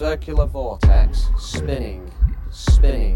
circular vortex, spinning, spinning,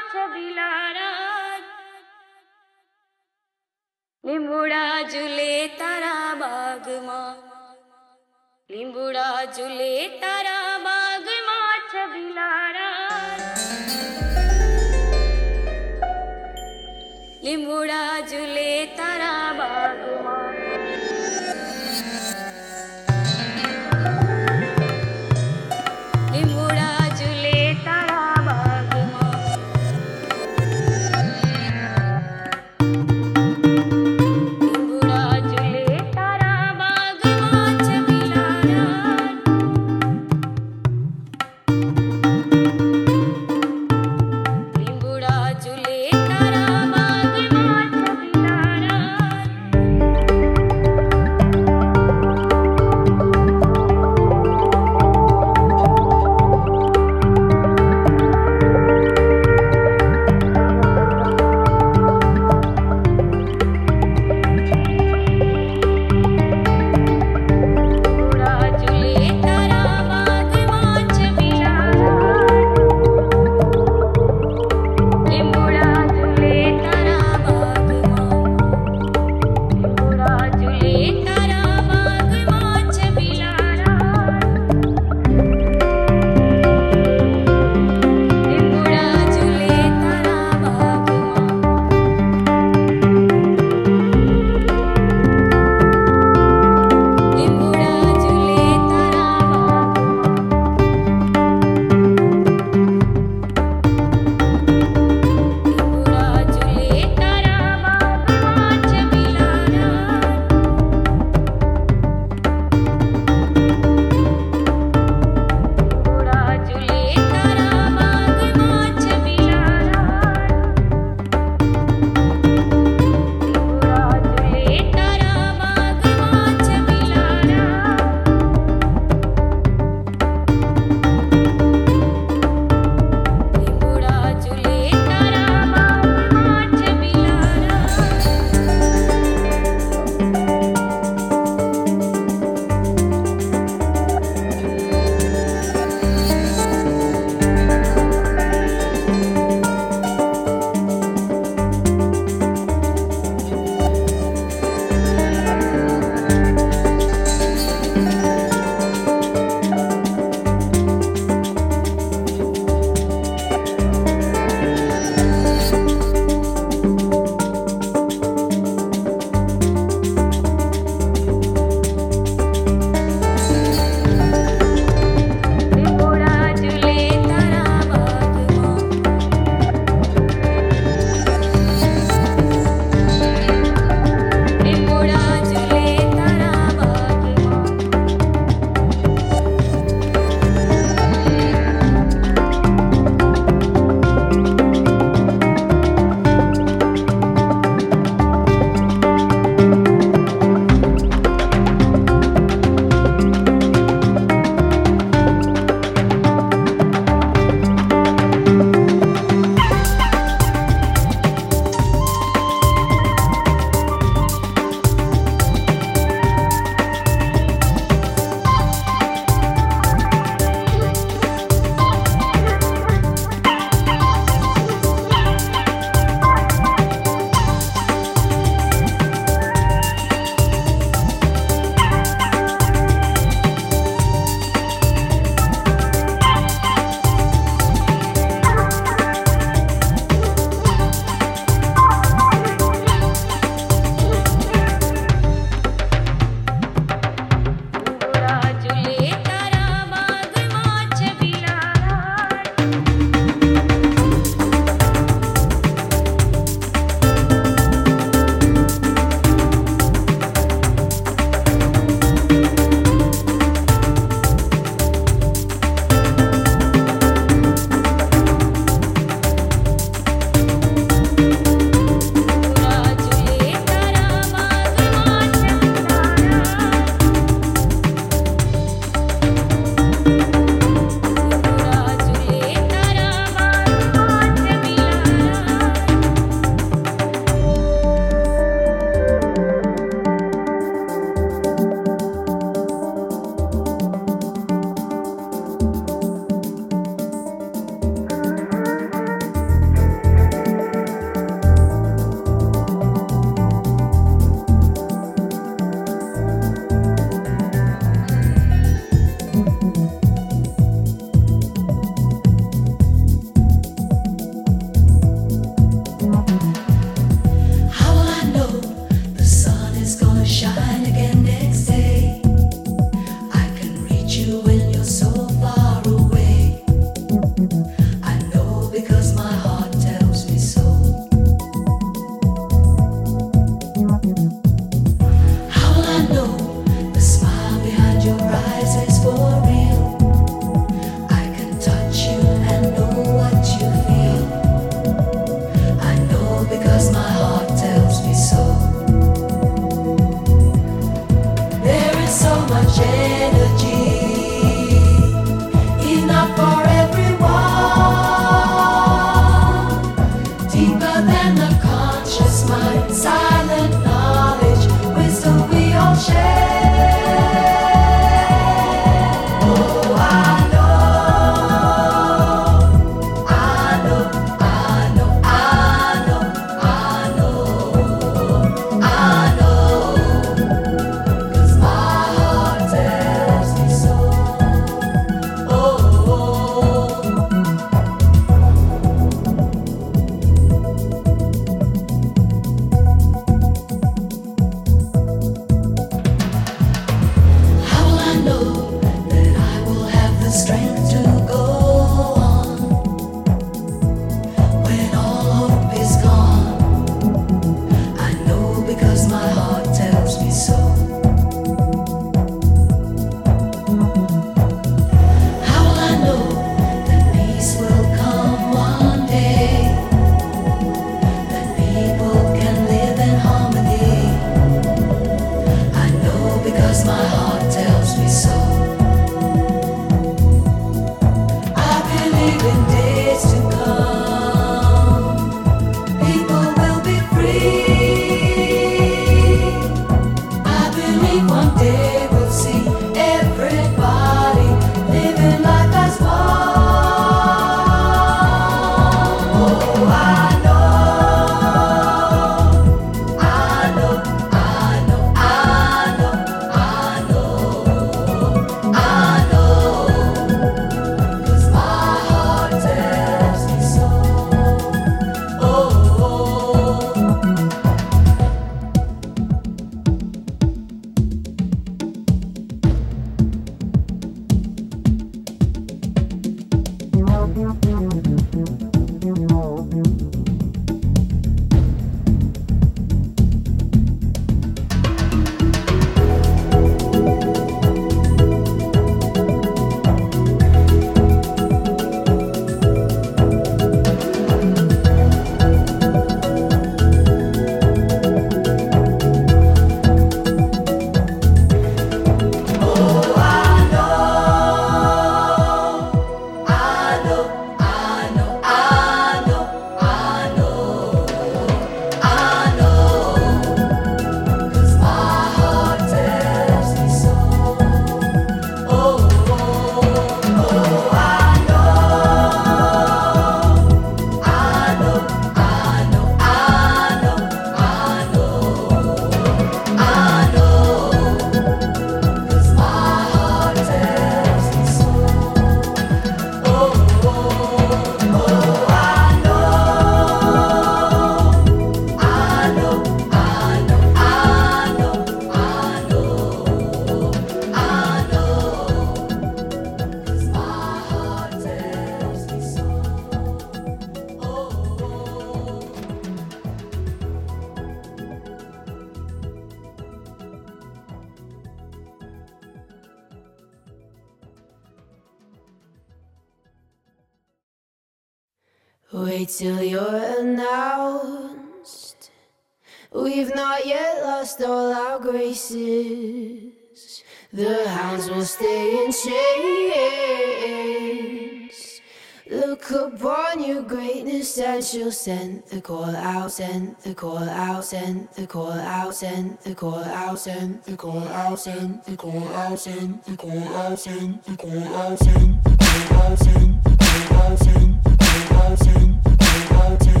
send the call out, send the call out, send the call out, send the call out, send the call out, send the call out, send the call out, send the call out, send the call out, send the call out, send the call out, send the call out, send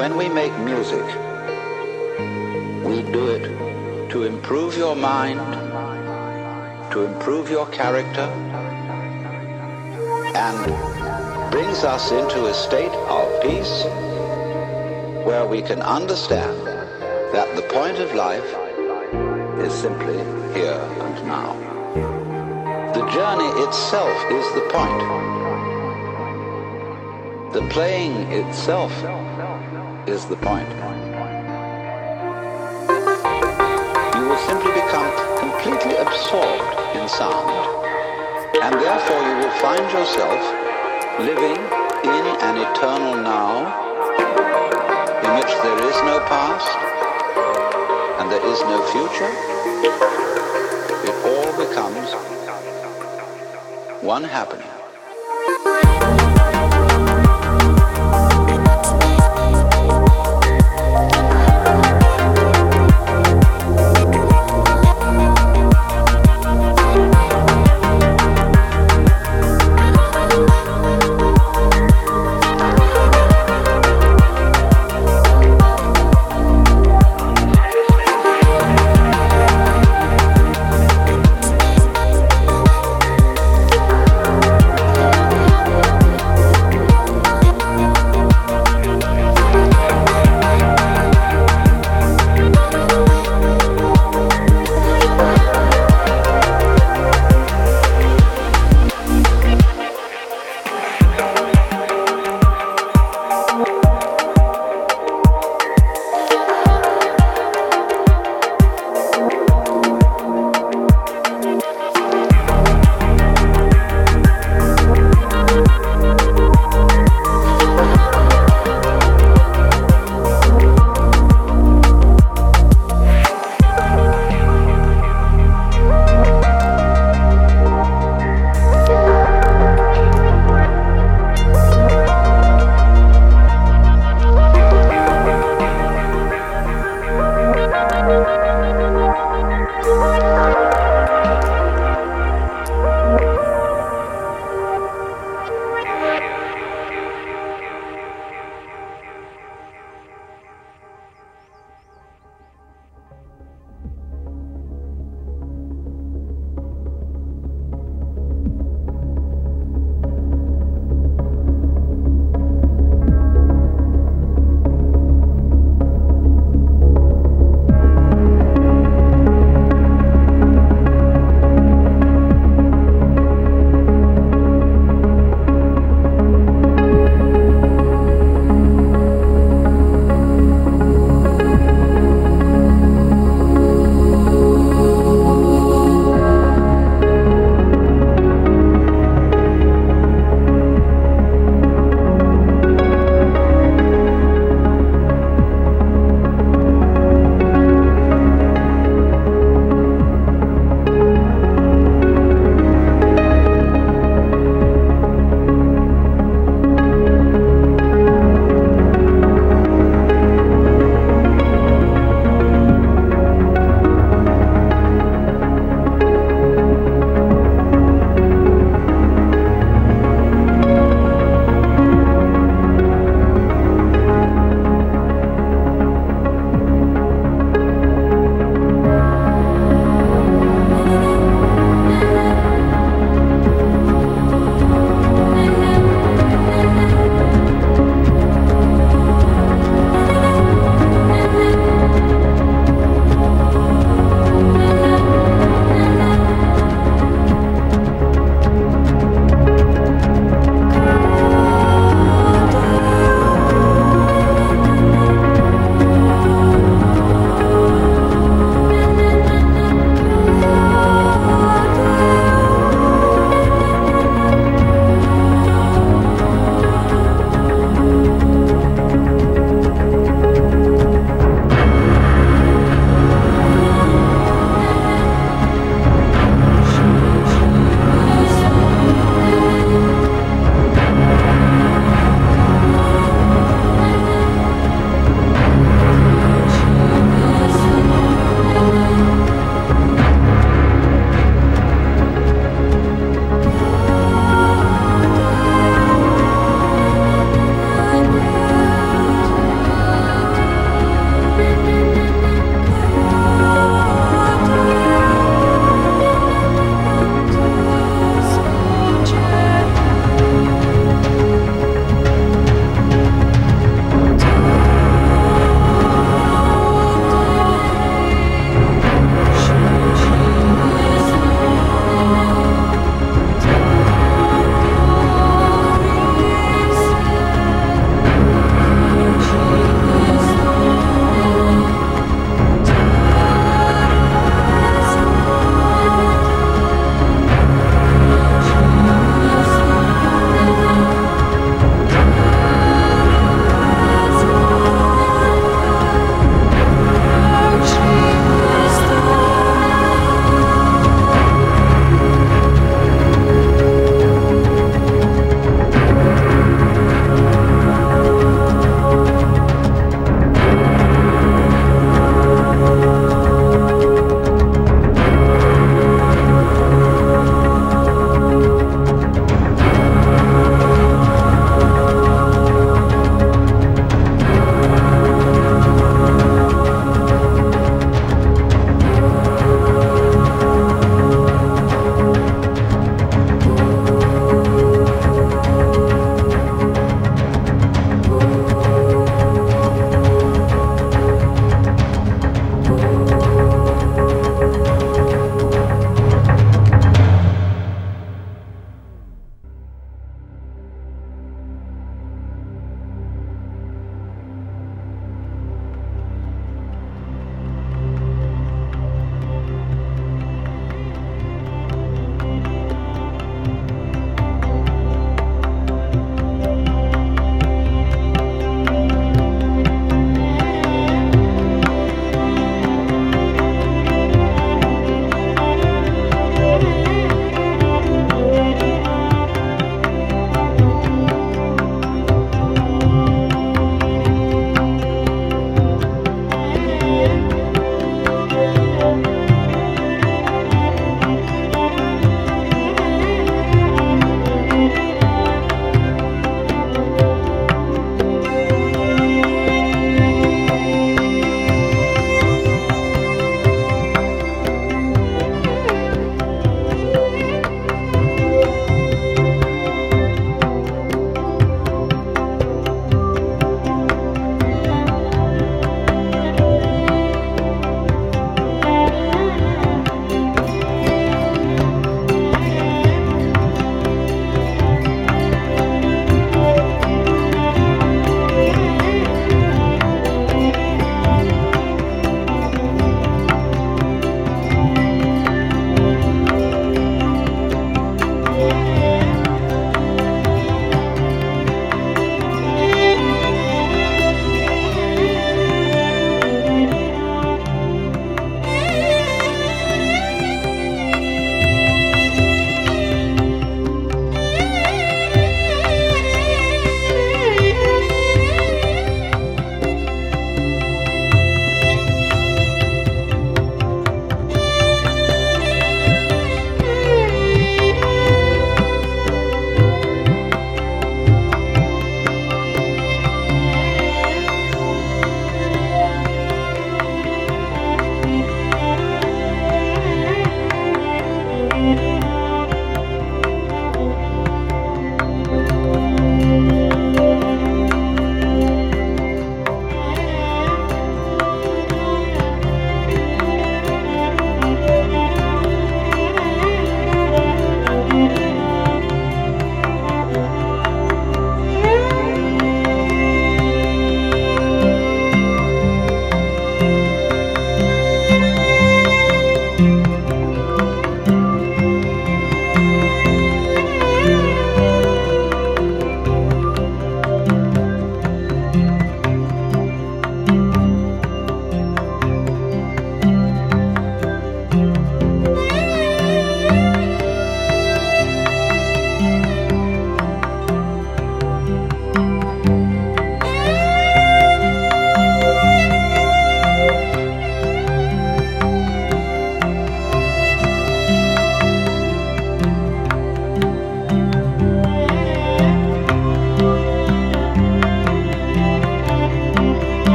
When we make music, we do it to improve your mind, to improve your character, and brings us into a state of peace where we can understand that the point of life is simply here and now. The journey itself is the point. The playing itself is the point. You will simply become completely absorbed in sound, and therefore you will find yourself living in an eternal now in which there is no past and there is no future. It all becomes one happening.